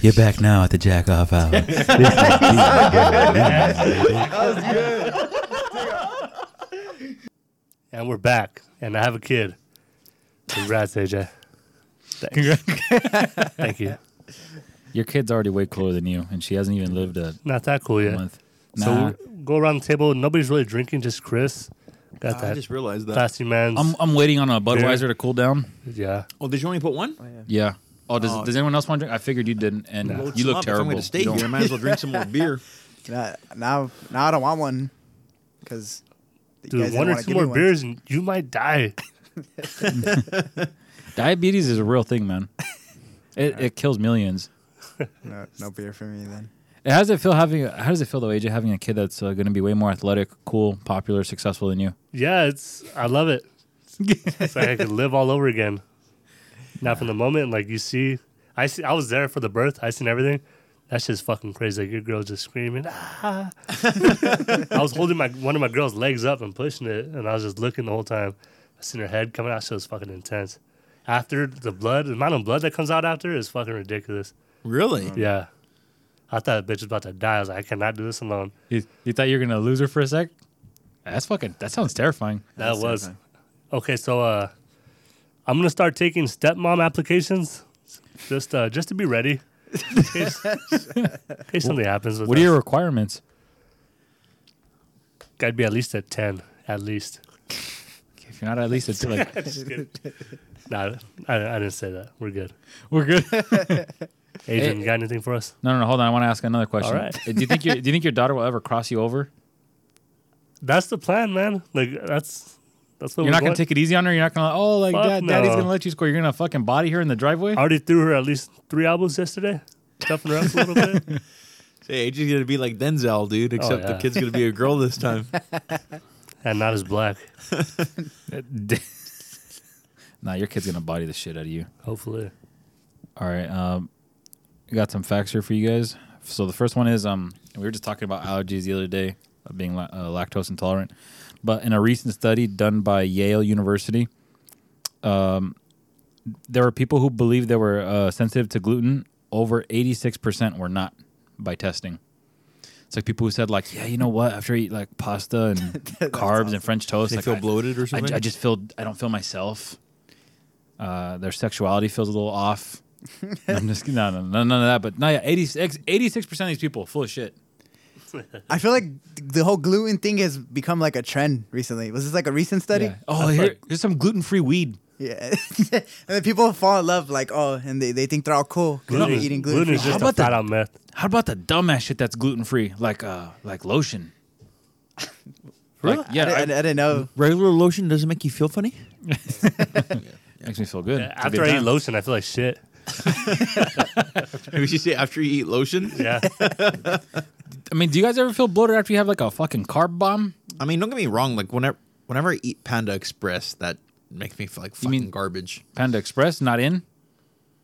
You're back now at the jack off hour. And we're back, and I have a kid. Congrats, AJ. Congrats. Thank you. Your kid's already way cooler than you, and she hasn't even lived a Not that cool yet. month. So Nah, we go around the table. Nobody's really drinking, just Chris. Got I that just realized that. classy man's. I'm I'm waiting on a Budweiser to cool down. yeah. Oh, did you only put one? Yeah. Oh, does, Oh. does anyone else want to drink? I figured you didn't, and Load you look up. terrible. If I'm going to stay here, I might as well drink some more beer. Now, now, now I don't want one because Dude, one or two more beers and you might die. Diabetes is a real thing, man. It, it kills millions. No, no beer for me then. How does it feel having? How does it feel though, AJ, having a kid that's uh, going to be way more athletic, cool, popular, successful than you? Yeah, it's I love it. it's like I could live all over again. Now from the moment like you see I see I was there for the birth, I seen everything. That's just fucking crazy. Like your girl just screaming. Ah. I was holding my one of my girl's legs up and pushing it, and I was just looking the whole time. I seen her head coming out. Shit was fucking intense. After the blood, the amount of blood that comes out after is fucking ridiculous. Really? Yeah, I thought that bitch was about to die. I was like, I cannot do this alone. You, you thought you were going to lose her for a sec? That's fucking. That sounds terrifying. That That's was terrifying. okay. So uh, I'm gonna start taking stepmom applications, just uh, just to be ready. In case, in case something happens with What are your requirements? I'd be at least at ten, at least. If you're not at least, it's like Just kidding. nah, I, I didn't say that. We're good. we're good. Adrian, you got anything for us? No, no, no. Hold on. I want to ask another question. All right. Uh, do you think your Do you think your daughter will ever cross you over? That's the plan, man. Like that's that's what You're not gonna take it easy on her. You're not gonna. Oh, like Fuck dad, daddy's gonna let you score. You're gonna fucking body her in the driveway. I already threw her at least three albums yesterday. Toughen her up a little bit. Say, AJ's going to be like Denzel, dude, except the yeah. kid's going to be a girl this time. and not as black. nah, your kid's gonna body the shit out of you. Hopefully. All right. Um, we got some facts here for you guys. So the first one is um, we were just talking about allergies the other day, of being la- uh, lactose intolerant. But in a recent study done by Yale University, um, there were people who believed they were uh, sensitive to gluten. Over eighty six percent were not by testing. It's like people who said like, yeah, you know what? After I eat like pasta and carbs and French toast, They like, feel I- bloated or I, something? I just feel I don't feel myself. Uh, their sexuality feels a little off. I'm just no, no, no, none of that. But no, yeah, 86 percent of these people full of shit. I feel like the whole gluten thing has become like a trend recently. Was this like a recent study? Yeah. Oh, here, here's some gluten free weed. Yeah. and then people fall in love, like, oh, and they, they think they're all cool because they're Gluten, eating gluten. gluten is How just a about the- out myth. How about the dumbass shit that's gluten free, like uh, like lotion? Like, yeah, I, I, I I- didn't know. Regular lotion doesn't make you feel funny? makes me feel good. It's a After good I eat lotion, I feel like shit. Maybe you say after you eat lotion? Yeah. I mean, do you guys ever feel bloated after you have like a fucking carb bomb? I mean, don't get me wrong. Like, whenever whenever I eat Panda Express, that makes me feel like fucking mean- garbage. Panda Express not in.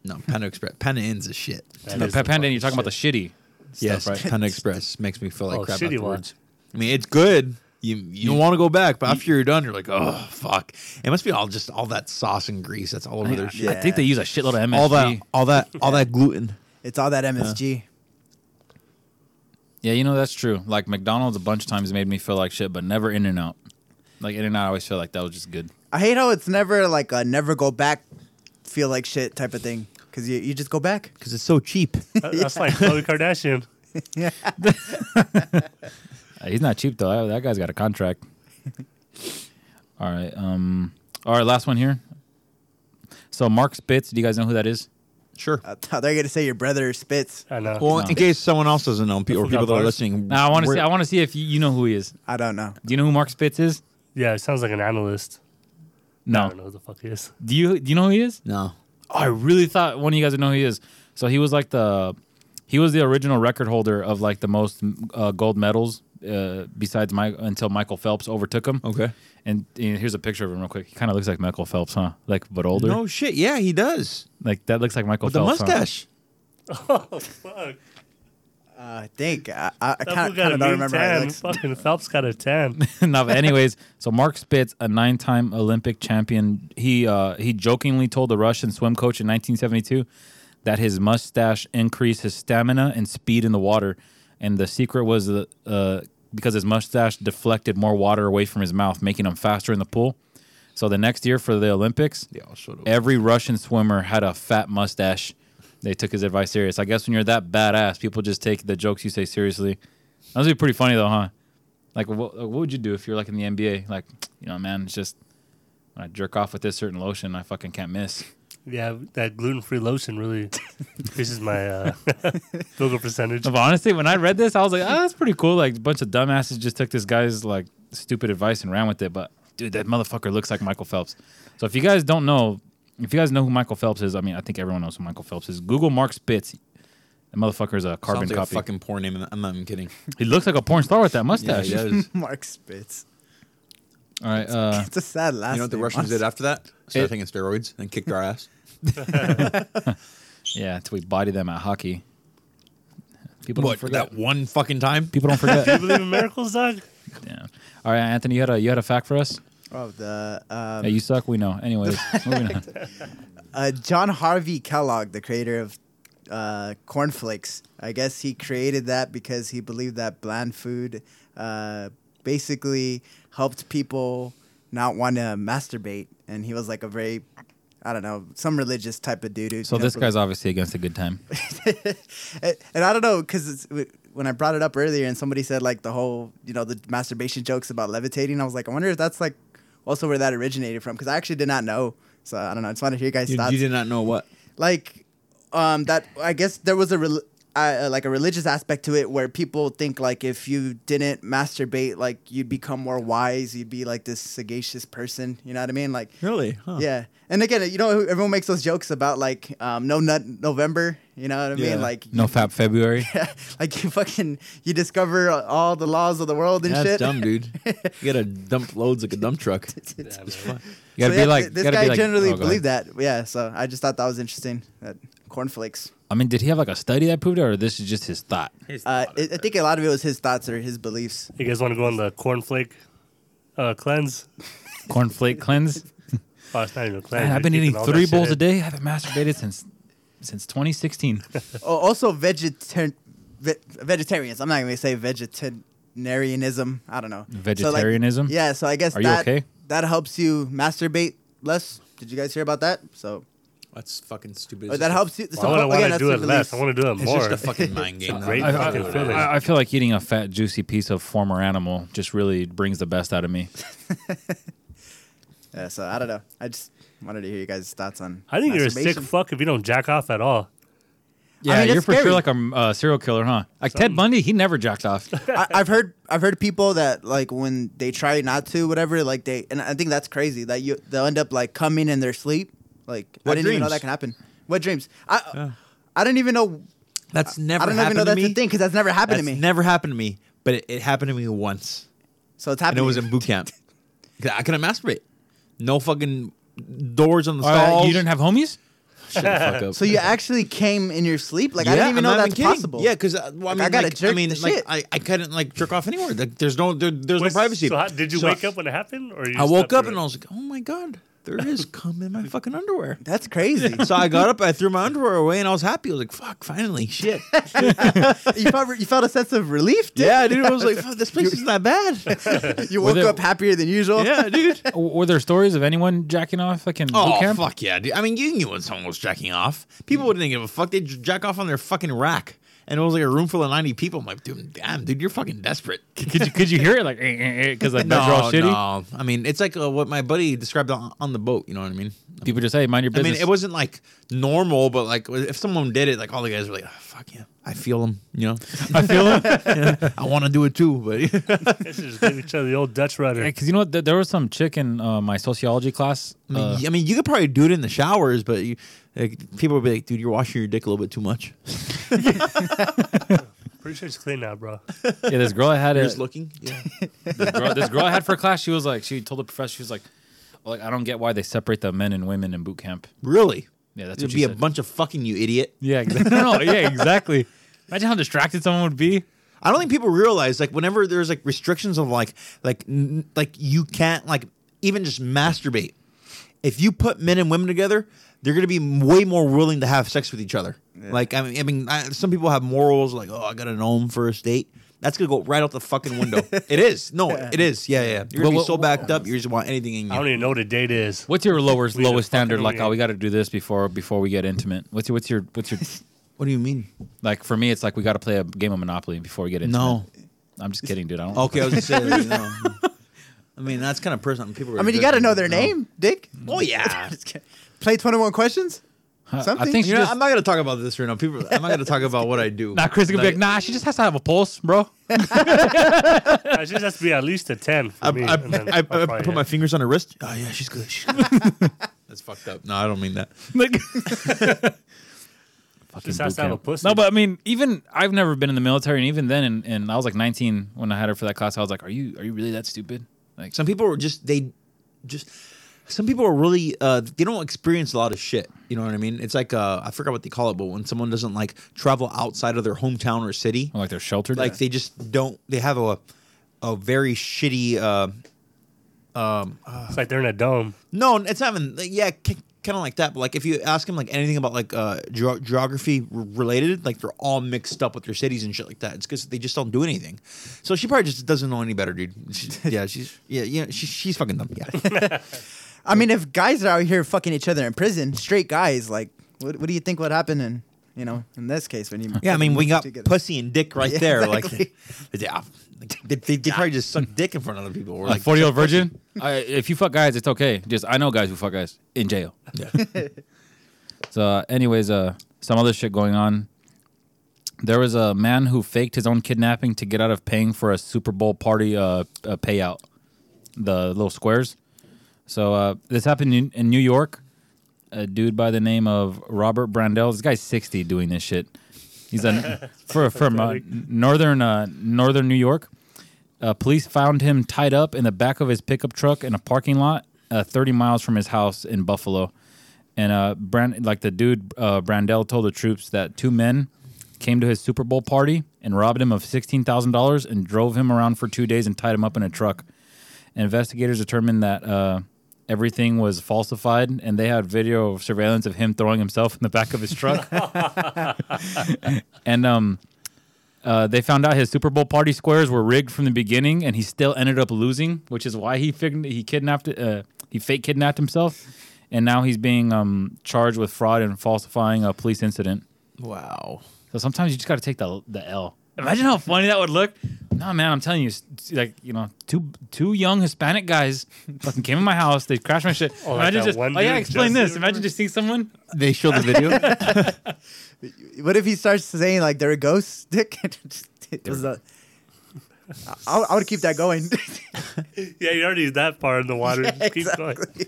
No, Panda Express. Panda Inns is shit. That No, is Pa- some Panda, fucking you're talking about the shitty. Yes, Stuff, right? Panda Express makes me feel like Oh, crap shitty afterwards. I mean, it's good. You you don't want to go back, but after you're done, you're like, oh fuck. It must be all just all that sauce and grease that's all over their shit. I think they use a shitload of MSG. All that, all that, all that gluten. It's all that MSG. Yeah, you know that's true. Like McDonald's a bunch of times made me feel like shit, but never In and Out. Like In and Out, I always feel like that was just good. I hate how it's never like a never go back, feel like shit type of thing. Because you, you just go back. because it's so cheap. That- That's like Khloe Kardashian. Uh, he's not cheap though. That guy's got a contract. all right. Um. All right. Last one here. So Mark Spitz. Do you guys know who that is? Sure. I thought they're gonna say your brother Spitz. I know. Well, No. in case someone else doesn't know, pe- or people that are listening, Now I want to see. I want to see if you, you know who he is. I don't know. Do you know who Mark Spitz is? yeah, it sounds like an analyst. No. I don't know who the fuck he is. Do you do you know who he is? No. Oh, I really thought one of you guys would know who he is. So he was like the he was the original record holder of like the most uh, gold medals uh, besides Mike until Michael Phelps overtook him. Okay. And, and here's a picture of him real quick. He kind of looks like Michael Phelps, huh? Like but older. No shit. Yeah, he does. Like that looks like Michael With the Phelps. huh? mustache. Oh fuck! Uh, I think I, I, I kind fool got of don't mean remember how he looks. Fucking Phelps got a tan. no, but anyways, so Mark Spitz, a nine-time Olympic champion, he uh, he jokingly told the Russian swim coach in 1972 that his mustache increased his stamina and speed in the water, and the secret was uh, uh, because his mustache deflected more water away from his mouth, making him faster in the pool. So the next year for the Olympics, Yeah, I'll show it. every Russian swimmer had a fat mustache. They took his advice serious. I guess when you're that badass, people just take the jokes you say seriously. That would be pretty funny though, huh? Like, what, what would you do if you're like in the NBA? Like, you know, man, it's just when I jerk off with this certain lotion, I fucking can't miss. Yeah, that gluten free lotion really increases my uh, field percentage. No, but honestly, when I read this, I was like, oh, that's pretty cool. Like, a bunch of dumbasses just took this guy's like stupid advice and ran with it. But dude, that motherfucker looks like Michael Phelps. So if you guys don't know, if you guys know who Michael Phelps is, I mean, I think everyone knows who Michael Phelps is. Google Mark Spitz. The motherfucker's a carbon Sounds like copy. a fucking porn name. I'm not even kidding. he looks like a porn star with that Yeah, mustache. he does. Mark Spitz. All right. Uh, It's a sad last. You know what the name, Russians did after that? Started taking steroids and kicked our ass. yeah, until we body them at hockey. People don't What? forget. That one fucking time? People don't Do you forget. believe in miracles, dog? yeah. All right, Anthony, you had a you had a fact for us. Oh, the um, Yeah, you suck. We know. Anyways, moving on. uh, John Harvey Kellogg, the creator of uh, cornflakes. I guess he created that because he believed that bland food uh, basically helped people not want to masturbate, and he was like a very, I don't know, some religious type of dude. So this guy's obviously against a good time. and, and I don't know because when I brought it up earlier and somebody said like the whole you know the masturbation jokes about levitating, I was like, I wonder if that's like also where that originated from because I actually did not know. So I don't know. I just want to hear you guys' You, thoughts. you did not know what? like um that I guess there was a rel uh, like a religious aspect to it where people think like if you didn't masturbate like you'd become more wise you'd be like this sagacious person you know what i mean like Really? Huh. yeah and again you know everyone makes those jokes about like um no nut november you know what i Yeah. mean like No Fab February. yeah, like you fucking you discover all the laws of the world and That's shit dumb, dude. You gotta dump loads like a dump truck. You gotta So, be yeah, like this gotta guy be like- generally oh, believed that yeah so i just thought that was interesting that cornflakes I mean, did he have like a study that proved it, or this is just his thought? uh, I I think a lot of it was his thoughts or his beliefs. You guys want to go on the cornflake uh, cleanse? Cornflake cleanse. Oh, it's not even a cleanse. Man, I've been keeping eating all that three shit bowls a day. I haven't masturbated since since 2016. Oh, also, vegetar- ve- vegetarians. I'm not going to say vegetarianism. I don't know. So, like, Vegetarianism? yeah, so I guess Are you that okay? that helps you masturbate less. Did you guys hear about that? So That's fucking stupid. oh, that helps you. So Why would I again, want to that's do the it less? beliefs. I want to do it It's more. just a fucking mind game. It's a great I, fucking I- feeling. I- I feel like eating a fat, juicy piece of former animal just really brings the best out of me. Yeah, so I don't know. I just wanted to hear you guys' thoughts on. I think you're a sick masturbation. fuck if you don't jack off at all. Yeah, mean, you're for scary. sure like a uh, serial killer, huh? Like Ted Bundy, he never jacked off. I, I've heard I've heard people that like when they try not to, whatever, like they and I think that's crazy that you they'll end up like coming in their sleep. Like I didn't even know that can happen. What dreams? I I didn't even know. That's never I don't happened even know that's me. a thing because that's never happened That's to me. never happened to me, but it, it happened to me once, so it's happened. and it was in boot camp. I couldn't masturbate. No fucking doors on the Uh, stalls. you didn't have homies? Shut the fuck up. so you actually came in your sleep? Like I didn't even I'm know not that's kidding. possible. Yeah, because uh, well, I Like, mean, I gotta like, jerk I mean, the like, shit. I, I couldn't like jerk off anywhere. Like, there's no there, there's Wait, no privacy. So how, did you So wake up when it happened, or you I woke up and it? I was like, oh my god, there is cum in my fucking underwear. that's crazy. So I got up, I threw my underwear away, and I was happy. I was like, "Fuck, finally, shit." you felt you felt a sense of relief. Dude? yeah, dude. I was like, Fuck, "This place isn't that bad." you woke there- up happier than usual. yeah, dude. Were there stories of anyone jacking off like in boot Oh camp? fuck yeah, dude. I mean, you knew when someone was jacking off. People mm. wouldn't give a fuck. They'd jack off on their fucking rack, and it was like a room full of ninety people. I'm like, dude, damn, dude, you're fucking desperate. Could you could you hear it like eh, eh, eh, because like beds are all no, shitty? no. I mean, it's like uh, what my buddy described on, on the boat. You know what I mean? People just say mind your business. I mean, it wasn't like normal, but like if someone did it, like all the guys were like, oh, "Fuck yeah, I feel them." You know, I feel it I want to do it too, but just give each other the old Dutch rudder. because you know what? There, there was some chick in uh, my sociology class. I mean, uh, I mean, you could probably do it in the showers, but you, like, people would be like, "Dude, you're washing your dick a little bit too much." Pretty sure it's clean now, bro. yeah, this girl I had You're just looking. Yeah. this girl, this girl I had for class. She was like, she told the professor, she was like, well, like I don't get why they separate the men and women in boot camp. really? Yeah, that's There'd what she be a bunch of fucking you idiot. yeah, exactly. no, no, yeah, exactly. Imagine how distracted someone would be. I don't think people realize like whenever there's like restrictions of like like n- like you can't like even just masturbate. If you put men and women together, they're gonna be way more willing to have sex with each other. Like I mean, I mean, I, some people have morals like, oh, I gotta know him first date. That's gonna go right out the fucking window. it is. No, it is. Yeah, yeah. You're gonna Well, be so well, backed up. You just want anything in you. I don't even know what a date is. What's your lowest We had lowest standard? fucking Like, oh, we got to do this before before we get intimate. What's your what's your what's your What do you mean? like? For me, it's like we got to play a game of Monopoly before we get intimate. No. I'm just kidding, dude. I don't. Okay, I was gonna say. no. I mean, that's kind of personal. People. are I mean, you got to know their No. name, Dick. Oh yeah. Play 21 questions? I- I Something? think she You know, just. I'm not gonna talk about this right now. People, I'm not gonna talk about what I do. Nah, Chris is gonna be Like, like, nah, she just has to have a pulse, bro. It just has to be at least a ten for I, me. I, I, I, I'll I put hit. my fingers on her wrist. Oh yeah, she's good. She's good. That's fucked up. No, I don't mean that. like, Just has to have a pussy. No, but I mean, even I've never been in the military, and even then, and, and I was like 19 when I had her for that class. I was like, are you are you really that stupid? Like, Some people are just they, just some people are really uh they don't experience a lot of shit. You know what I mean? It's like uh I forgot what they call it, but when someone doesn't like travel outside of their hometown or city, like they're sheltered. like they just don't. They have a a very shitty. uh um it's like they're in a dome. No, it's not even. Yeah, kind of like that. But like, if you ask them like anything about like uh ge- geography r- related, like they're all mixed up with their cities and shit like that. It's because they just don't do anything. So she probably just doesn't know any better, dude. She, yeah, she's yeah, yeah, she, she's fucking dumb. Yeah, I mean, if guys are out here fucking each other in prison, straight guys, like, what, what do you think would happen in, you know, in this case when you? yeah. I mean, we got together? pussy and dick right Yeah, there. exactly. Like, yeah, they, they, they probably just suck dick in front of other people. Or like like 40 year old virgin. I, if you fuck guys, it's okay. Just I know guys who fuck guys in jail. Yeah. So, uh, anyways, uh, some other shit going on. There was a man who faked his own kidnapping to get out of paying for a Super Bowl party uh, uh, payout, the little squares. So uh, this happened in, in New York. A dude by the name of Robert Brandel. This guy's sixty doing this shit. He's a for, from uh, northern uh, northern New York. Uh, police found him tied up in the back of his pickup truck in a parking lot, uh, 30 miles from his house in Buffalo. And uh, Brand, like the dude uh, Brandel told the troops that two men came to his Super Bowl party and robbed him of sixteen thousand dollars and drove him around for two days and tied him up in a truck. And investigators determined that uh, everything was falsified, and they had video of surveillance of him throwing himself in the back of his truck. and um, uh, they found out his Super Bowl party squares were rigged from the beginning, and he still ended up losing, which is why he he kidnapped uh, he fake kidnapped himself, and now he's being um, charged with fraud and falsifying a police incident. wow. So sometimes you just got to take the the L. Imagine how funny that would look. No man, I'm telling you, like you know, two two young Hispanic guys fucking came in my house. They crashed my shit. Oh, like Imagine that just one oh yeah, dude explain just this. Imagine just seeing someone. They show the video. What if he starts saying like they're a ghost? Dick. It was a- I, I would keep that going. Yeah, you already that far in the water. Yeah, Keep going. exactly.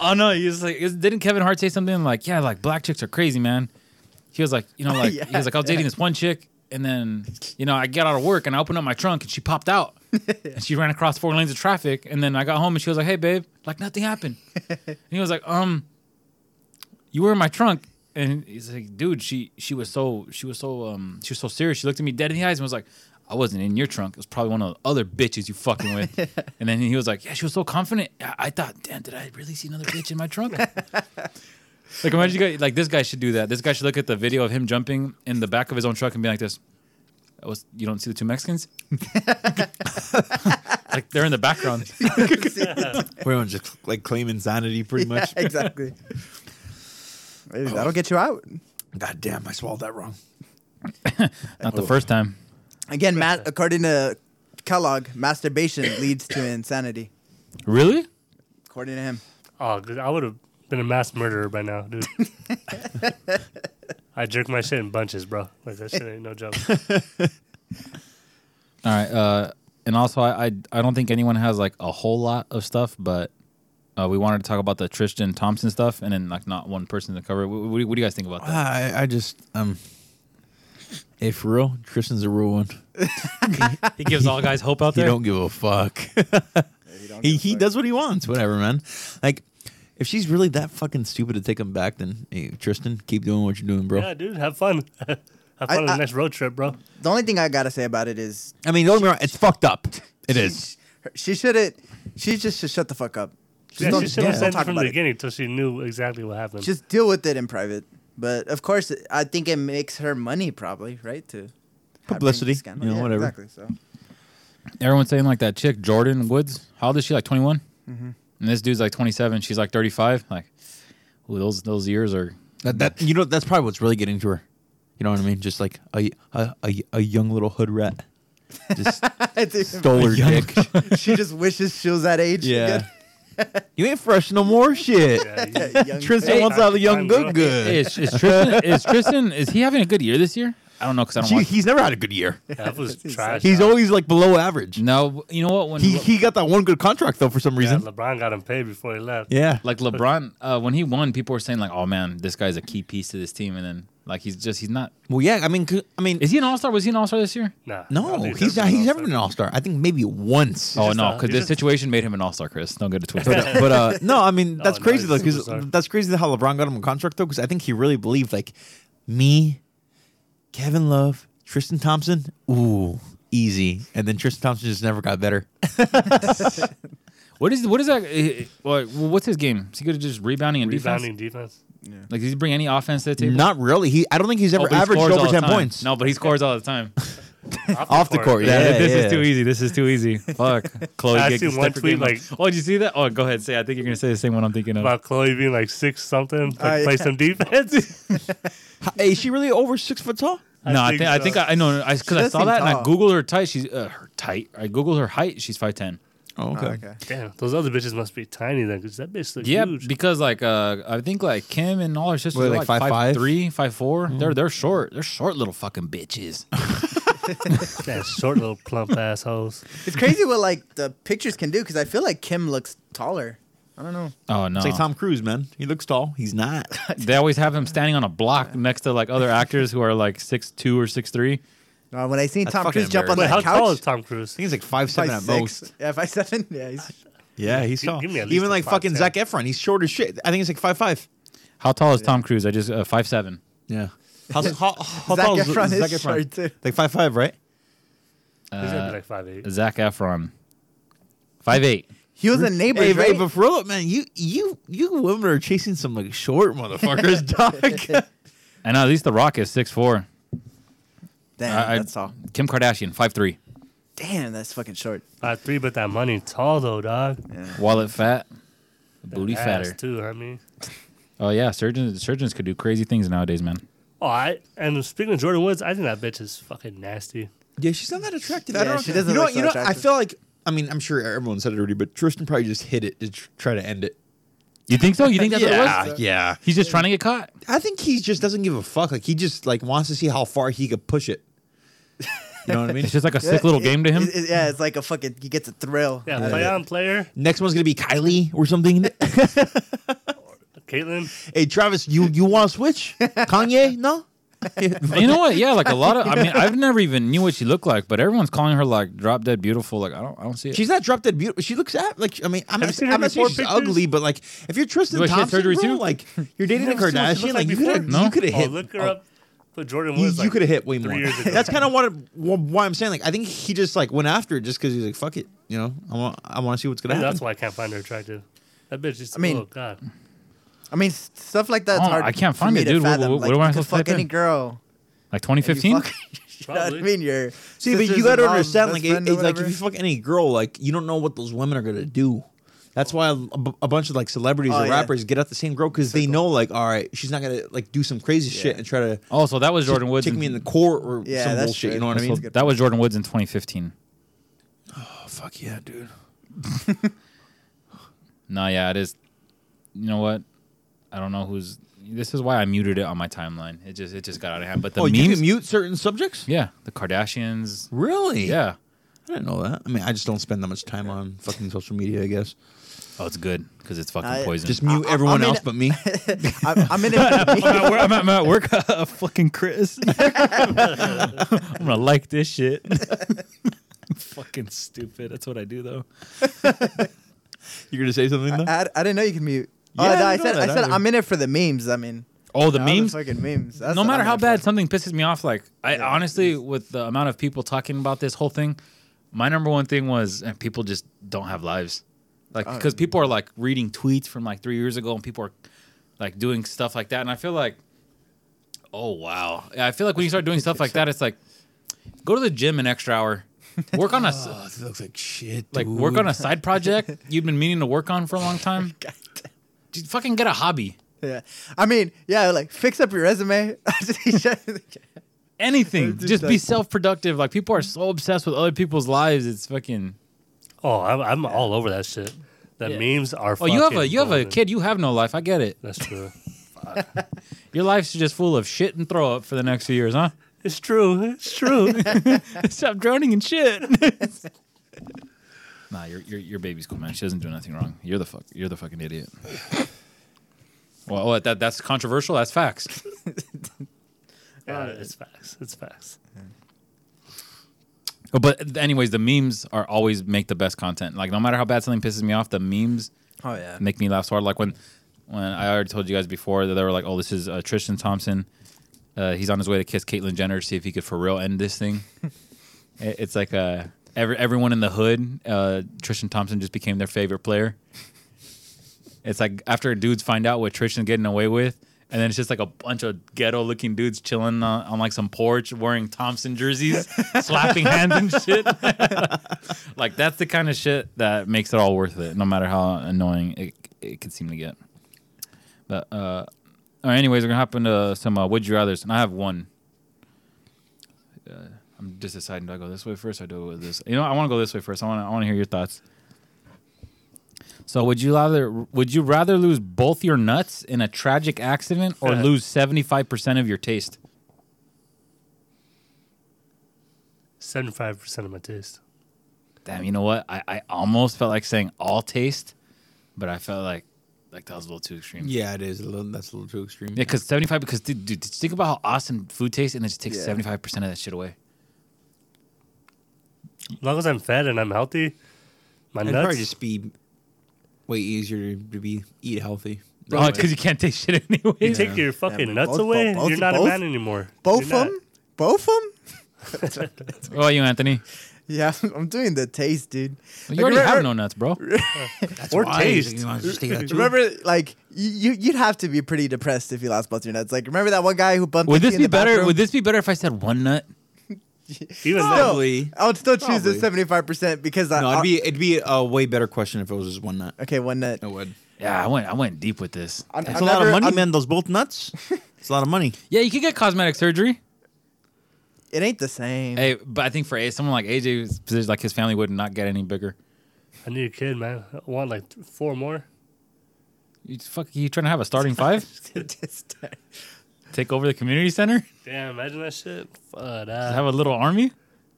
Oh no, he was like, didn't Kevin Hart say something like, yeah, like black chicks are crazy, man. He was like, you know, like Yeah, he was like, I was dating this one chick, and then you know, I got out of work and I opened up my trunk and she popped out, and she ran across four lanes of traffic, and then I got home and she was like, hey babe, like nothing happened. and he was like, um, you were in my trunk. And he's like, dude, she she was so she was so um she was so serious. She looked at me dead in the eyes and was like, I wasn't in your trunk. It was probably one of the other bitches you fucking with. and then he was like, yeah, she was so confident. I, I thought, damn, did I really see another bitch in my trunk? like imagine you guys, like this guy should do that. This guy should look at the video of him jumping in the back of his own truck and be like this. Oh, "That was you don't see the two Mexicans? like they're in the background. Everyone's just like claim insanity, pretty much. exactly. Maybe that'll get you out. God damn, I swallowed that wrong. Not the first time. Again, Matt, according to Kellogg, masturbation leads to insanity. Really? According to him. Oh, I would have been a mass murderer by now, dude. I jerk my shit in bunches, bro. Like that shit ain't no joke. All right. Uh, and also, I, I I don't think anyone has like a whole lot of stuff, but uh, we wanted to talk about the Tristan Thompson stuff, and then like not one person to cover. it. What, what, do- what do you guys think about that? I, I just um. Hey, for real, Tristan's a real one. He gives all guys hope out He there. don't give a fuck. he he does what he wants. Whatever, man. Like, if she's really that fucking stupid to take him back, then hey, Tristan, keep doing what you're doing, bro. Yeah, dude, have fun. have fun I- on the I- next road trip, bro. The only thing I gotta say about it is I mean, don't get me wrong, it's fucked up. It is. she should have. She just should shut the fuck up. Yeah, don't- she should have don't said talk it from about the it. beginning until she knew exactly what happened. Just deal with it in private. But of course, I think it makes her money, probably, right? To having Publicity, scandal. you know, Yeah, whatever. Exactly. So Everyone's saying like that chick Jordyn Woods. How old is she? Like twenty Mhm. And this dude's like twenty seven. She's like thirty five. Like, ooh, those those years are. That, that you know that's probably what's really getting to her. You know what I mean? Just like a a, a, a young little hood rat. Just stole her dick. she just wishes she was that age. Yeah. you ain't fresh no more. Shit. Yeah, you- again. Young Tristan kid. wants to have a young good good. Is, is Tristan? is Tristan? Is he having a good year this year? I don't know because I don't Gee, watch. he's never had a good year. that was He's trash. He's dog. always like below average. No, you know what? When He he got that one good contract though for some yeah, reason. LeBron got him paid before he left. Yeah. like LeBron, uh, when he won, people were saying like, "Oh man, this guy's a key piece to this team," and then like he's just he's not. Well, yeah. I mean, c- I mean, Is he an All Star? Was he an All Star this year? Nah, I no, think he's not. He's never been an all star. I think maybe once. Oh no, because this just- situation made him an All Star, Chris. Don't get it but twisted. but uh, no, I mean that's Oh, crazy no, though because that's crazy how LeBron got him a contract though because I think he really believed like me, Kevin Love, Tristan Thompson, ooh, easy, and then Tristan Thompson just never got better. what is what is that? eh, Well, what's his game? Is he good at just rebounding and Rebounding defense? defense. Like, does he bring any offense to the table? Not really. He I don't think he's Oh, ever but he averaged scores all over the ten time. points. No, but he scores all the time. Off the court, yeah. this yeah. is too easy. This is too easy. Fuck. Khloe I gets seen one tweet, like- oh, did you see that? Oh, go ahead. Say. I think you're gonna say the same one I'm thinking of. About Khloe being like six something, like Oh, play some defense. Hey, is she really over six foot tall? no, I think think I think I, I know because I, does saw seem that and I googled her height. She's uh, her tight. I googled her height. She's five ten. Oh, Oh, okay. Damn, those other bitches must be tiny then, because that bitch looks Yeah, huge. because like uh, I think like Kim and all her sisters What, are like like five, five, five? three, five four. They're they're short. They're short little fucking bitches. That short little plump assholes. It's crazy what like the pictures can do because I feel like Kim looks taller. I don't know. Oh no! It's like Tom Cruise, man. He looks tall. He's not. they always have him standing on a block next to like other actors who are like six two or six three. Uh, when I seen That's Tom Cruise jump on Wait, that how couch, tall is Tom Cruise? I think he's like five seven five at six. most. Yeah, five seven. Yeah, he's Yeah, he's tall. give me at least Even a like fucking 5'10". Zac Efron, he's short as shit. I think he's like five five. How tall is Tom Cruise? I just uh, five seven. Yeah. How, how, how Zac tall is Efron Zac is Efron? short too. Like five five, right? He's gonna Uh, be like five eight. Zac Efron, five eight. He was a neighbor, Hey, right? hey, but for real, man, you you you women are chasing some like short motherfuckers, dog. And at least The Rock is six four. Damn, I- I- that's all. Kim Kardashian five three. Damn, that's fucking short. Five three, but that money tall though, dog. Yeah. Wallet fat, booty ass, fatter. too. I mean, Oh yeah, surgeons surgeons could do crazy things nowadays, man. Oh, I and speaking of Jordyn Woods, I think that bitch is fucking nasty. yeah, she's not that attractive. I Yeah, don't know. she doesn't You know, look what- so you know, what? I attractive. feel like. I mean, I'm sure everyone said it already, but Tristan probably just hit it to tr- try to end it. You think so? You think that's what it yeah, was? yeah. He's just trying to get caught. I think he just doesn't give a fuck. Like he just like wants to see how far he could push it. You know what I mean? It's just like a sick little game to him. it- it- yeah, it's like a fucking. He gets a thrill. Yeah, play on player, Next one's gonna be Kylie or something. Caitlyn. hey Travis, you you want to switch? Kanye? No. you know what? Yeah, like a lot of. I mean, I've never even knew what she looked like, but everyone's calling her like drop dead beautiful. Like I don't, I don't see it. She's not drop dead beautiful. She looks at like I mean I'm Have you not, seen her I'm not saying before she's pictures? ugly, but like if you're Tristan Wait, she had Thompson, surgery bro, too? like you're dating a never seen what she Kardashian, like like you could have before? you could have Oh, hit. look her oh, up. Put Jordyn You, Woods. you could have hit way more. That's kind of what why I'm saying. Like I think he just like went after it just because he's like fuck it. You know I want I want to see what's gonna Maybe happen. that's why I can't find her attractive. That bitch is. I mean- oh god. I mean, s- stuff like that's Oh, hard. I can't for find me it, to dude. What- fathom. what- like, what am I you could supposed to fuck type any in? girl. like and you 2015. fuck- you know what I Probably. mean? You're See, but you gotta understand, like, it, friend it's like if you fuck any girl, like, you don't know what those women are gonna do. That's why a, bunch of like celebrities Oh, or yeah. rappers get at the same girl because they know, like, all right, she's not gonna like do some crazy shit and try to Oh, so that was Jordyn Woods. take in- me in the court or Yeah, some that's bullshit. true. You know what I so mean? That's that was Jordyn Woods in 2015. Oh fuck yeah, dude. No, yeah, it is. You know what? I don't know who's. This is why I muted it on my timeline. It just it just got out of hand. But the oh, you memes, can mute certain subjects? yeah, the Kardashians, Really? yeah. I didn't know that. I mean, I just don't spend that much time on fucking social media. I guess Oh, it's good because it's fucking I- poison. just mute I- everyone I'm in else it. but me. I'm, I'm in it. I'm, at work, I'm, at, I'm at uh, fucking Chris. I'm gonna like this shit. fucking stupid. That's what I do though. You're gonna say something though? I, I didn't know you can mute. Oh, yeah, oh, I no, I know said I said, either. I'm in it for the memes. I mean, Oh, the all memes. fucking memes. That's no matter how bad for. something pisses me off, like I Yeah. honestly, with the amount of people talking about this whole thing, my number one thing was and people just don't have lives. Like Oh. because people are like reading tweets from like three years ago, and people are like doing stuff like that, and I feel like, oh wow, yeah, I feel like when you start doing stuff like that, it's like go to the gym an extra hour, work on a s- Oh, it looks like shit. like work on a side project you've been meaning to work on for a long time. Just fucking get a hobby. Yeah. I mean, yeah, like fix up your resume. Anything. Just Just be like- self productive. Like people are so obsessed with other people's lives. It's fucking. Oh, I'm, I'm all over that shit. The Yeah. memes are. Oh, you have a fucking you have a kid. You have no life. I get it. That's true. Your life's just full of shit and throw up for the next few years, huh? It's true. It's true. Stop drowning in shit. Nah, your, your your baby's cool, man. She doesn't do nothing wrong. You're the fuck. You're the fucking idiot. Well, what, that that's controversial. That's facts. yeah, it's facts. It's facts. Oh, But anyways, the memes are always make the best content. Like no matter how bad something pisses me off, the memes oh yeah. make me laugh so hard. Like when when I already told you guys before that they were like, "Oh, this is uh, Tristan Thompson. Uh, he's on his way to kiss Caitlyn Jenner to see if he could for real end this thing." It- it's like uh, every everyone in the hood, uh, Tristan Thompson just became their favorite player. It's like after dudes find out what Tristan's getting away with. And then it's just like a bunch of ghetto-looking dudes chilling on, on like some porch, wearing Thompson jerseys, slapping hands and shit. like that's the kind of shit that makes it all worth it, no matter how annoying it it could seem to get. But uh, anyways, we're gonna hop into some uh, would you rather's, and I have one. Uh, I'm just deciding do I go this way first or do I go this? You know, I want to go this way first. I want to I want to hear your thoughts. So, would you rather would you rather lose both your nuts in a tragic accident or lose seventy five percent of your taste? Seventy-five percent of my taste. Damn, you know what? I, I almost felt like saying all taste, but I felt like like that was a little too extreme. Yeah, it is. A little, that's a little too extreme. Yeah, because seventy five. Because dude, dude, just think about how awesome food tastes, and then just take Yeah. seventy five percent of that shit away. As long as I'm fed and I'm healthy, my It'd nuts. probably just be way easier to be eat healthy. Oh, because you can't taste shit anyway. you take your fucking but nuts both- away, both- you're not both- a man anymore. Both You're of them? Both of them? What about you, Anthony? Yeah, I'm doing the taste, dude. You Like, already remember- have no nuts, bro. That's Or why. taste. You want to just take that too? Remember, like you, you'd have to be pretty depressed if you lost both your nuts. Like, remember that one guy who bumped Would into this you in be the better? bathroom? Would this be better if I said one nut? Even then, I would still choose the Probably. 75 percent because I, No, it'd be it'd be a way better question if it was just one nut. okay. One nut. It would. Yeah, I went I went deep with this. I'm, It's I'm a lot of never- money, I'm- man. Those both nuts. It's a lot of money. Yeah, you could get cosmetic surgery. It ain't the same. Hey, but I think for a someone like AJ's position, like his family would not get any bigger. I need a kid, man. I want like th- four more. You fuck, you trying to have a starting five? Just- Take over the community center? Damn, imagine that shit. Fuck Have a little army?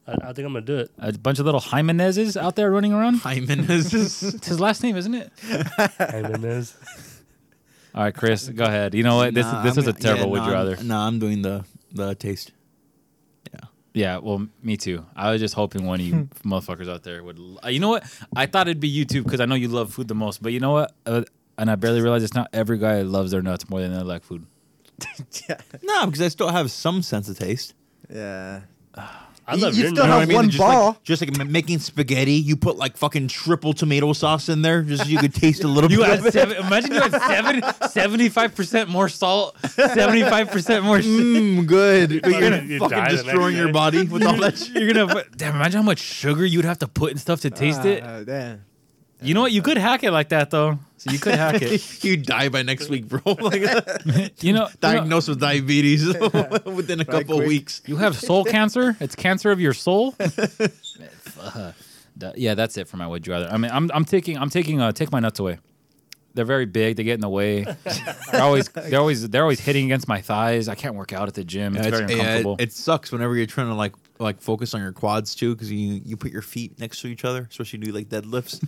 I, I think I'm gonna do it. A bunch of little Jimenezes out there running around? Jimenez. It's his last name, isn't it? Jimenez. All right, Chris, go ahead. You know what? This Nah, this I'm is a gonna- terrible yeah, would nah, you I'm- rather. Nah, I'm doing the the taste. Yeah. Yeah, well, me too. I was just hoping one of you motherfuckers out there would. l- Uh, you know what? I thought it'd be you too because I know you love food the most. But you know what? Uh, and I barely realized it's not every guy loves their nuts more than they like food. yeah. No, because I still have some sense of taste. yeah. I You- love you your still nuts. have one just ball. Like, just like m- making spaghetti, you put like fucking triple tomato sauce in there, just so you could taste a little You bit. had seven, imagine you had seven, 75% more salt, 75% more shit. Mmm, good. But you're gonna You fucking die the next destroying your day. body with all that shit. You're gonna put, damn. Imagine how much sugar you'd have to put in stuff to taste it. Uh, damn. You know what? You could hack it like that though. So you could hack it. you die by next week, bro. like, You know, you know, diagnosed with diabetes within a couple quick. weeks. you have soul cancer. It's cancer of your soul. Uh, yeah, that's it for my would you rather. I mean, I'm I'm taking I'm taking uh take my nuts away. They're very big. They get in the way. They're always they're always they're always hitting against my thighs. I can't work out at the gym. It's Yeah, very it's- yeah, uncomfortable. it, it sucks whenever you're trying to like like focus on your quads too, because you you put your feet next to each other, especially do like deadlifts.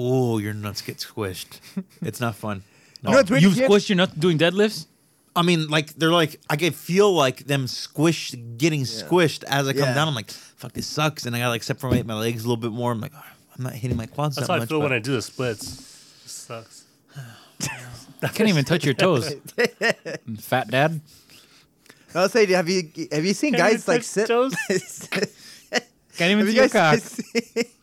Oh, your nuts get squished. It's not fun. You know what's weird? you You- squished your nuts doing deadlifts. I mean, like they're like I can feel like them squish getting squished as I come Yeah. down. I'm like, fuck, this sucks, and I gotta like separate my legs a little bit more. I'm like, oh, I'm not hitting my quads That's that how I much. feel when I do the splits. It sucks. I can't even touch your toes. Fat dad. I'll say, have you have you seen Can guys you like sit? toes? Can't even have see you your guys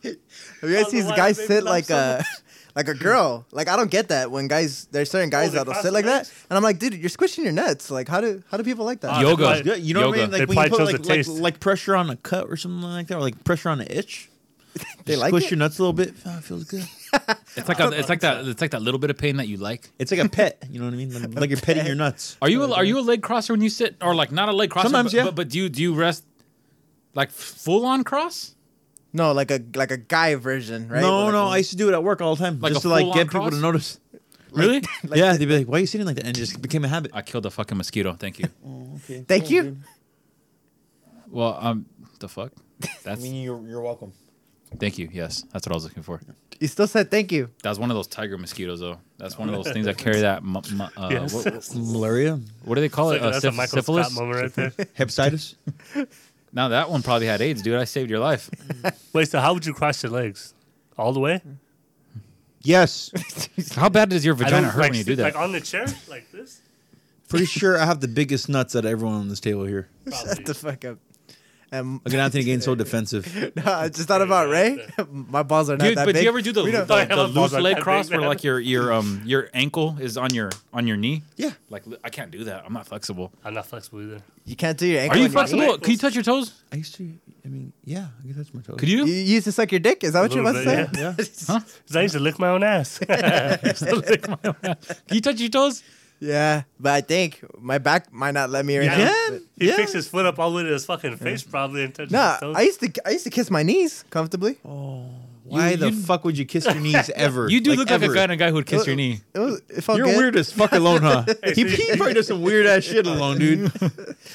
cock. have you guys Oh, seen guys sit like on uh like a girl. Like I don't get that when guys. There's certain guys they that'll sit like their that, and I'm like, dude, you're squishing your nuts. Like how do how do people like that? Ah, Yoga. that's Good. You know what I mean? Like They when you put chose like, like, like pressure on a cut or something like that, or like pressure on an itch. They like squish it? your nuts a little bit. Oh, it feels good. It's like a, it's like that it's like that little bit of pain that you like. It's like a pet. You know what I mean? Like, like you're petting your nuts. Are you a, are you a leg crosser when you sit or like not a leg crosser? Sometimes, but, yeah. But, but do you do you rest like full on cross? No, like a like a guy version, right? No, Like no. a- I used to do it at work all the time, Like just a to like full-on get people to cross? notice. Really? yeah, they'd be like, "Why are you sitting like that?" And it just became a habit. I killed a fucking mosquito. Thank you. okay. Thank you. well, um, the fuck. I That's mean, you're you're welcome. thank you. Yes, that's what I was looking for. You still said thank you. That was one of those tiger mosquitoes, though. That's one of those things that carry that. mu- mu- uh, Yes. what, what- Malaria, what do they call That's, it? Uh, that's a syph- Michael syphilis. Moment right there. hepatitis. Now that one probably had AIDS, dude. I saved your life. Wait, so how would you cross your legs? All the way? yes, How bad does your I vagina don't- hurt like, when you do that? Like on the chair, like this? pretty sure I have the biggest nuts out of everyone on this table here. Probably. Shut the fuck up. Um, Look at Anthony getting so defensive. no, I just thought about Ray. My balls are not Dude, that but big. do you ever do the, We the, don't- the, the loose leg cross big, where like your your um your ankle is on your on your knee? Yeah, Like li- I can't do that. I'm not flexible. I'm not flexible either. You can't do your ankle. Are you on your knee? flexible? Can you touch your toes? I used to. I mean, yeah, I guess that's my toes. Could you? You used to suck your dick? Is that what you're about to say? little Yeah. Because I used to lick my own ass. Can you touch your toes? Yeah, but I think my back might not let me right Yeah. now. He Yeah. fixed his foot up all the way to his fucking face, probably, and touched Nah, his toes. I used to I used to kiss my knees comfortably. Oh, why You- the you- fuck would you kiss your knees ever? You do look like ever? a kind of guy who would kiss your knee. It was it You're good. weird as fuck alone, huh? he, so you- he probably does some weird ass shit alone, dude.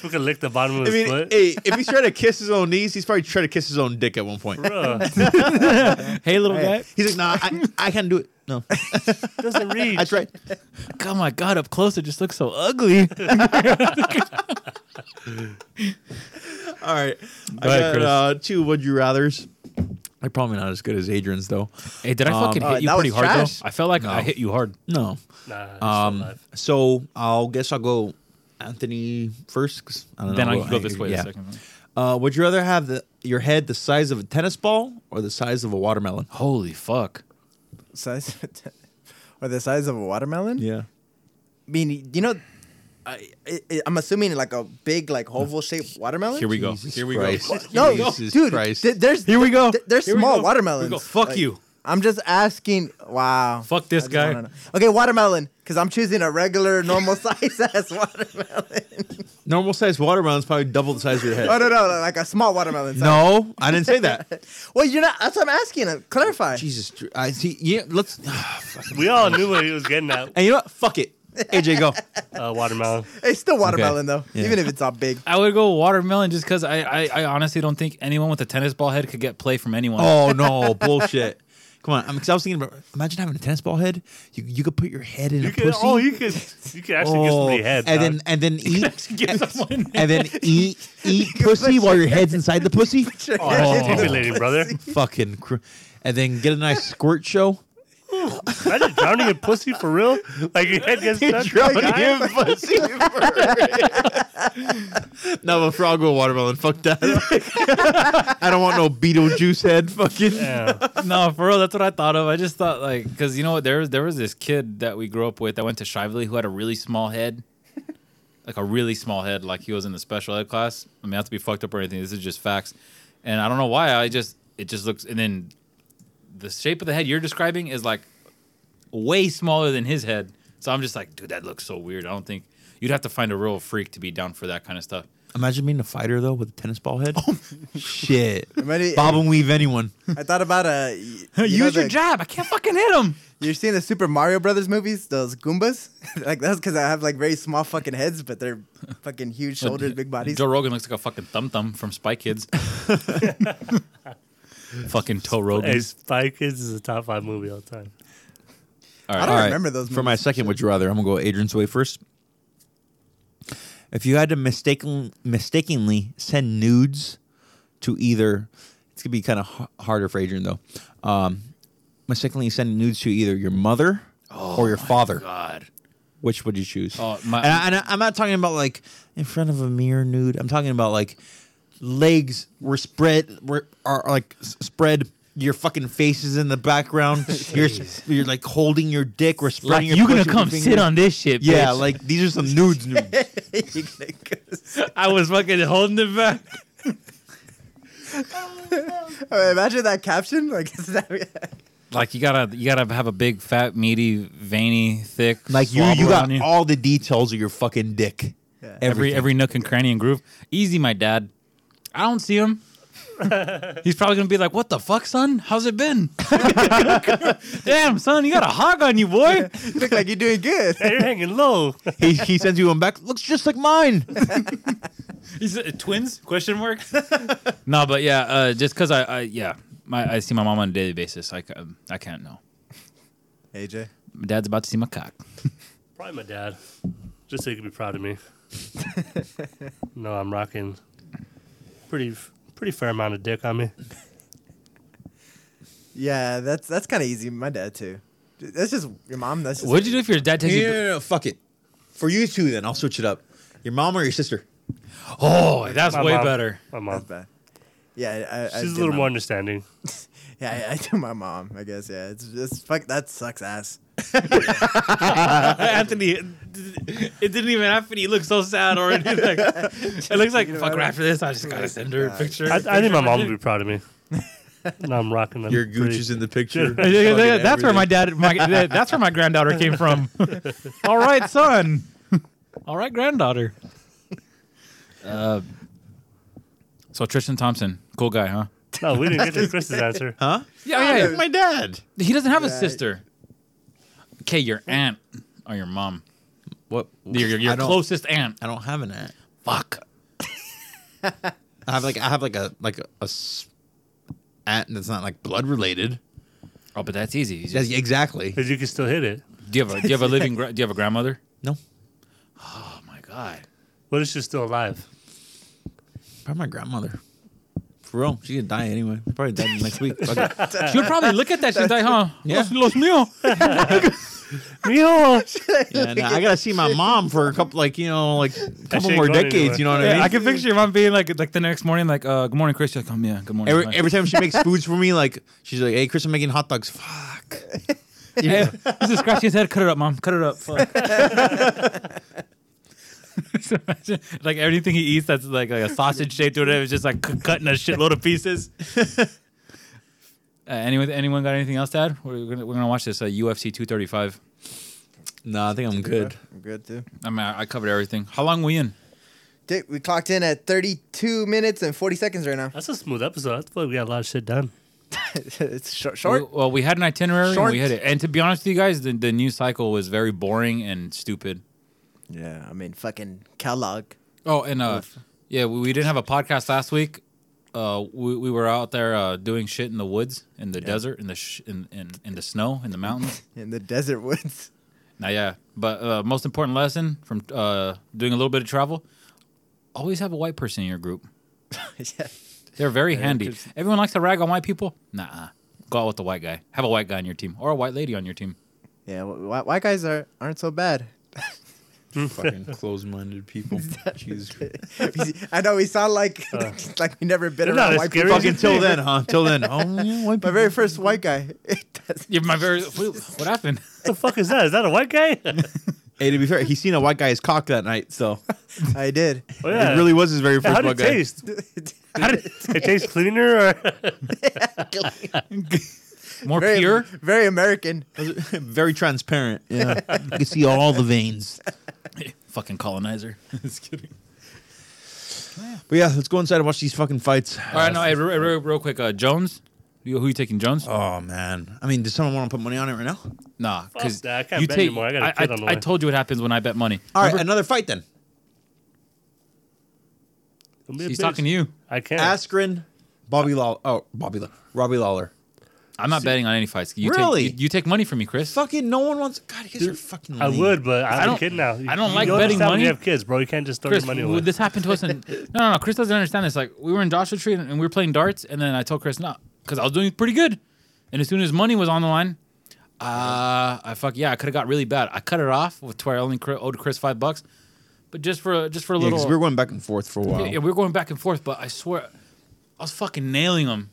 He could lick the bottom of I his mean, foot. hey, if he's trying to kiss his own knees, he's probably trying to kiss his own dick at one point. Bruh, Hey, little Hey. guy. He's like, nah, I, I can't do it. No, doesn't reach. I tried. Oh my god, up close it just looks so ugly. All right, I ahead, got Chris. uh, two would you rather's. They're probably not as good as Adrian's though. hey, did I Um, fucking hit you that pretty was hard trash. though? I felt like No. I hit you hard. No. Nah, he's Um. alive. So I'll guess I'll go Anthony first. 'cause I don't Then know. I can go this way Yeah. a second. Uh, would you rather have the your head the size of a tennis ball or the size of a watermelon? Holy fuck. Size or the size of a watermelon. Yeah. I mean, you know, I, I I'm assuming like a big like oval shaped watermelon. Here we go. Jesus Here we Christ. go. no, Jesus dude, Christ. th- there's Here we go. th- there's Here we small go. watermelons. Here we go. Fuck Like, you. I'm just asking. Wow. Fuck this guy. Okay, watermelon, because I'm choosing a regular, normal size ass watermelon. Normal size watermelon's probably double the size of your head. oh no, no, like a small watermelon. size. No, I didn't say that. Well, you're not. That's what I'm asking. Uh, Clarify. Jesus, I see. Yeah, let's. We all knew what he was getting at. And you know what? Fuck it. AJ, go. Uh, watermelon. It's still watermelon though, Yeah. even if it's not big. I would go watermelon just because I, I, I honestly don't think anyone with a tennis ball head could get play from anyone. Oh no, bullshit. Come on, because I was thinking about. Imagine having a tennis ball head. You you could put your head in You a could, pussy. oh, you could, you could actually get somebody head. and dog. then and then eat Get someone. and then eat eat pussy while your head's inside the pussy. oh, stimulating, brother. Fucking, cr- and then get a nice squirt show. Imagine drowning in pussy for real. Like your head gets stuck. Drowning Like, in pussy. no, but for I'll go watermelon. Fuck that. I don't want no Beetlejuice head. Fucking. Yeah. no, for real, that's what I thought of. I just thought like, because you know what, there was there was this kid that we grew up with that went to Shively who had a really small head, like a really small head, like he was in the special ed class. I mean, not to be fucked up or anything. This is just facts, and I don't know why. I just it just looks, and then the shape of the head you're describing is like way smaller than his head. So I'm just like, dude, that looks so weird. I don't think you'd have to find a real freak to be down for that kind of stuff. Imagine being a fighter though with a tennis ball head. Oh. Shit. Imagine- Bob and weave anyone. I thought about uh, a. You know Use your the- jab. I can't fucking hit him. You're seeing the Super Mario Brothers movies, those Goombas? like that's because I have like very small fucking heads, but they're fucking huge shoulders, big bodies. Joe Rogan looks like a fucking thumb thumb from Spy Kids. Fucking Toe Rogan. Hey, Spy Kids is a top five movie all the time. All I don't All right, remember those. For my movies. second, would you rather? I'm gonna go Adrian's way first. If you had to mistaken, mistakenly send nudes to either, it's gonna be kind of h- harder for Adrian though. Um, mistakenly send nudes to either your mother or your father. God. Which would you choose? Oh, my- and, I, and I'm not talking about like in front of a mirror nude. I'm talking about like legs were spread, were are, are, like spread your fucking face is in the background. you're you're like holding your dick or Like spreading your you gonna come your sit on this shit? Yeah, bitch. like these are some nudes. nudes. I was fucking holding it back. Oh, imagine that caption. Like, that, Like you gotta you gotta have a big fat meaty veiny thick like you, you got you. all the details of your fucking dick. Yeah. every every nook and cranny and groove. Easy, my dad. I don't see him. He's probably gonna be like, "What the fuck, son? How's it been?" Damn, son, you got a hog on you, boy. look like you're doing good. Hey, you're hanging low. he, he sends you one back. Looks just like mine. He's uh, twins? Question mark. no, but yeah, uh, just because I, I yeah, my I see my mom on a daily basis. I ca- I can't know. AJ. My dad's about to see my cock. Probably my dad. Just so he could be proud of me. no, I'm rocking pretty pretty fair amount of dick on me. Yeah, that's that's kind of easy. My dad too. That's just your mom. That's just What'd you do if your dad takes no, you? no, no, fuck it. For you two, then I'll switch it up. Your mom or your sister? Oh, that's My way mom. better. My That's mom. bad. Yeah, I, I She's a do little my- more understanding. Yeah, I, I do my mom. I guess. Yeah, it's just fuck. That sucks ass. Anthony, it didn't even happen. He looks so sad already. Like, it looks like You know fuck what? her after this. I just gotta send her a picture. I, I think my mom would be proud of me. no, I'm rocking them. Your pretty- gooch is in the picture. That's where my everything. dad, my that's where my granddaughter came from. All right, son. All right, granddaughter. Uh, so Tristan Thompson, cool guy, huh? No, we didn't get to Chris's answer. Huh? Yeah, oh, yeah. My dad. He doesn't have a sister. Okay, your aunt or your mom, What? your your, your I don't- closest aunt. I don't have an aunt. Fuck. I have like I have like a like a, a s- aunt that's not like blood related. Oh, but that's easy. You Yes, exactly. Because you can still hit it. do you have a do you have a living gra- do you have a grandmother? No, Oh my god. What if she's still alive? probably my grandmother. For real, she could die anyway. Probably die next week. Fuck it. She would probably look at that shit and die, huh? Yeah. Los, los mío. Mio! Yeah, nah, I gotta see my mom for a couple, like you know, like a couple ain't more going decades. anywhere. You know what I mean? I can picture your mom being like, like the next morning, like, uh, "Good morning, Chris." She's like, "Um, yeah, good morning." Every, Bye." every time she makes foods for me, like she's like, "Hey, Chris, I'm making hot dogs." Fuck. Yeah. He's just scratching his head. Cut it up, mom. Cut it up. Fuck. So imagine, like everything he eats that's like, like a sausage shaped or whatever is just like c- cut in a shitload of pieces. uh, anyone, anyone got anything else to add? We're gonna, we're gonna watch this uh, UFC 235. No, I think I'm good. I'm good too. I mean, I, I covered everything. How long we in? Dick, we clocked in at 32 minutes and 40 seconds right now. That's a smooth episode. I feel like we got a lot of shit done. it's short. short. We- well, we had an itinerary and Short. we hit it. And to be honest with you guys, the, the news cycle was very boring and stupid. Yeah, I mean, fucking Kellogg. Oh, and uh, yeah, we, we didn't have a podcast last week. Uh, we, we were out there uh, doing shit in the woods, in the desert, in the sh- in, in in the snow, in the mountains. in the desert woods. now, yeah, but uh, most important lesson from uh, doing a little bit of travel: always have a white person in your group. yeah. They're very Yeah, handy. Everyone likes to rag on white people. Nah, go out with the white guy. Have a white guy on your team or a white lady on your team. Yeah, wh- wh- white guys are aren't so bad. Fucking close-minded people. Jesus. I know we sound like Uh. like we never been They're not around as white scary people. as Fucking till then, huh? Till then. Oh, yeah, white My very first white guy. It does- Yeah, my very. What happened? What the fuck is that? Is that a white guy? Hey, to be fair, he seen a white guy's cock that night, so I did. Oh, yeah. it really was his very first How did white it guy. taste? How did it taste cleaner or More Very, pure. very American. very transparent. Yeah, you can see all the veins. Fucking colonizer. Just kidding. But yeah, let's go inside and watch these fucking fights. All right, no, hey, real, real, real quick. Uh, Jones, you, who you taking, Jones? Oh man, I mean, does someone want to put money on it right now? Nah, because that. I can't bet anymore. I got a kid on the I way. told you what happens when I bet money. All right, Remember? another fight then. Don't be a He's bitch. talking to you. I can't. Askren, Bobby Lawler. Oh, Bobby, Law- Robbie Lawler. I'm not betting on any fights. You Really? Take, you, you take money from me, Chris. Fucking no one wants. God, you guys are fucking. I lame. would, but I have don't- a kid now. I don't You like know betting this time when money. You have kids, bro. You can't just throw Chris, your money w- away. this happened to us. In, no, no, no. Chris doesn't understand this. Like we were in Joshua Tree and, and we were playing darts, and then I told Chris no, because I was doing pretty good. And as soon as money was on the line, uh, I fuck yeah, I could have got really bad. I cut it off with where I only cr- owed Chris five bucks, but just for just for a Yeah, little. because we were going back and forth for a while. Yeah, yeah, we were going back and forth, but I swear, I was fucking nailing him.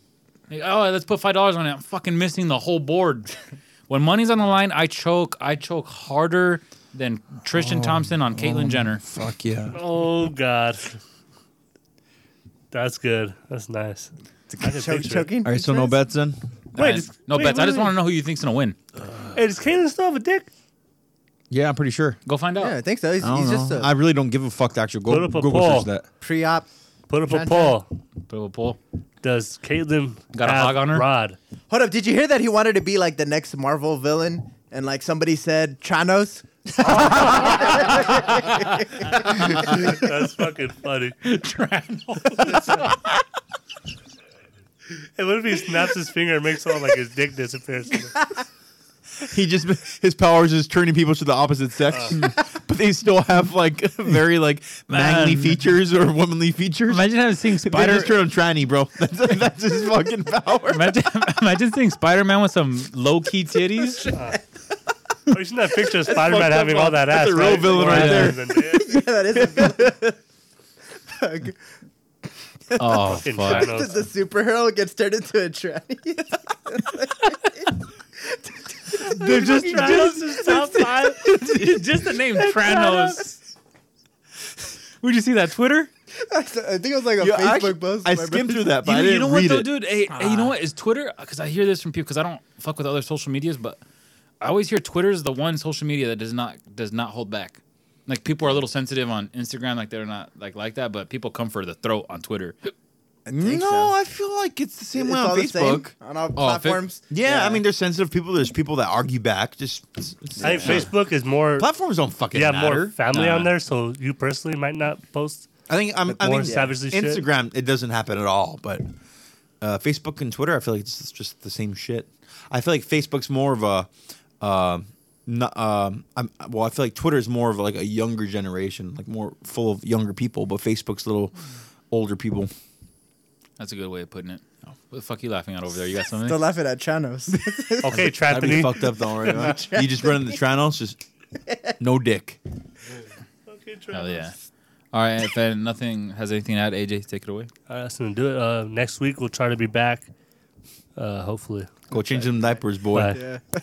Like, oh, let's put five dollars on it. I'm fucking missing the whole board. when money's on the line, I choke. I choke harder than Tristan oh, Thompson on Caitlyn oh, Jenner. Fuck yeah. Oh God. That's good. That's nice. I can Choke, picture it. choking. All right, so no pictures? bets then. Wait, is- no wait, bets. I wait, just wait. want to know who you think's gonna win. Hey, does Caitlyn still have a dick? Yeah, I'm pretty sure. Go find out. Yeah, I think so. He's, I don't he's know. just a I really don't give a fuck. The actual Put go, up a Google poll. search that. pre-op. Put up a Tran- poll. Put up a poll. Does Caitlyn Got a have hog on her? Rod? Hold up, did you hear that he wanted to be like the next Marvel villain? And like somebody said, Tranos. That's fucking funny. And what if he snaps his finger and makes all like his dick disappears? He just his powers is turning people to the opposite sex, uh. but they still have like very like manly features or womanly features. Imagine having seeing They Spider. just turn him tranny, bro. That's, that's his fucking power. imagine, imagine seeing Spider Man with some low key titties. Uh, oh, you seen that picture of Spider Man fucked up, having all that That's ass? a real right? villain More right ass there. yeah, that is a villain. Oh Fucking fuck! Thanos. the superhero gets turned into a tranny. They're just, Thanos is top five. just the name Tranos. Would you see that Twitter? I think it was like a Yeah, Facebook actually, post. I My skimmed brother- through that, but You, I didn't know what read though, it. dude? Hey, hey, you know what? Is Twitter? Because I hear this from people. Because I don't fuck with other social medias, but I always hear Twitter is the one social media that does not does not hold back. Like people are a little sensitive on Instagram, like they're not like like that, but people come for the throat on Twitter. I think no, so. I feel like it's the same It's way on Facebook. on all Oh, Fa- platforms. Yeah, I mean, there's sensitive people. There's people that argue back. Just I think Facebook is more. platforms don't fucking Yeah, matter. more family Nah. on there, so you personally might not post. I think I'm. I more think savagely shit. Instagram it doesn't happen at all, but uh, Facebook and Twitter I feel like it's just- just the same shit. I feel like Facebook's more of a. Uh, not, um, I'm, well, I feel like Twitter is more of like a younger generation, like more full of younger people, but Facebook's a little older people. That's a good way of putting it. Oh, what the fuck are you laughing at over there? You got something? Still laughing at Chanos. Okay, That'd be Trampany. fucked up, don't worry. about it. You just run in the Tranos, just no dick. Okay, Hell yeah! All right, if uh, nothing has anything to add, AJ, take it away. All right, that's gonna do it. Uh, next week we'll try to be back. Uh, hopefully. Go change them diapers, boy. Bye. yeah.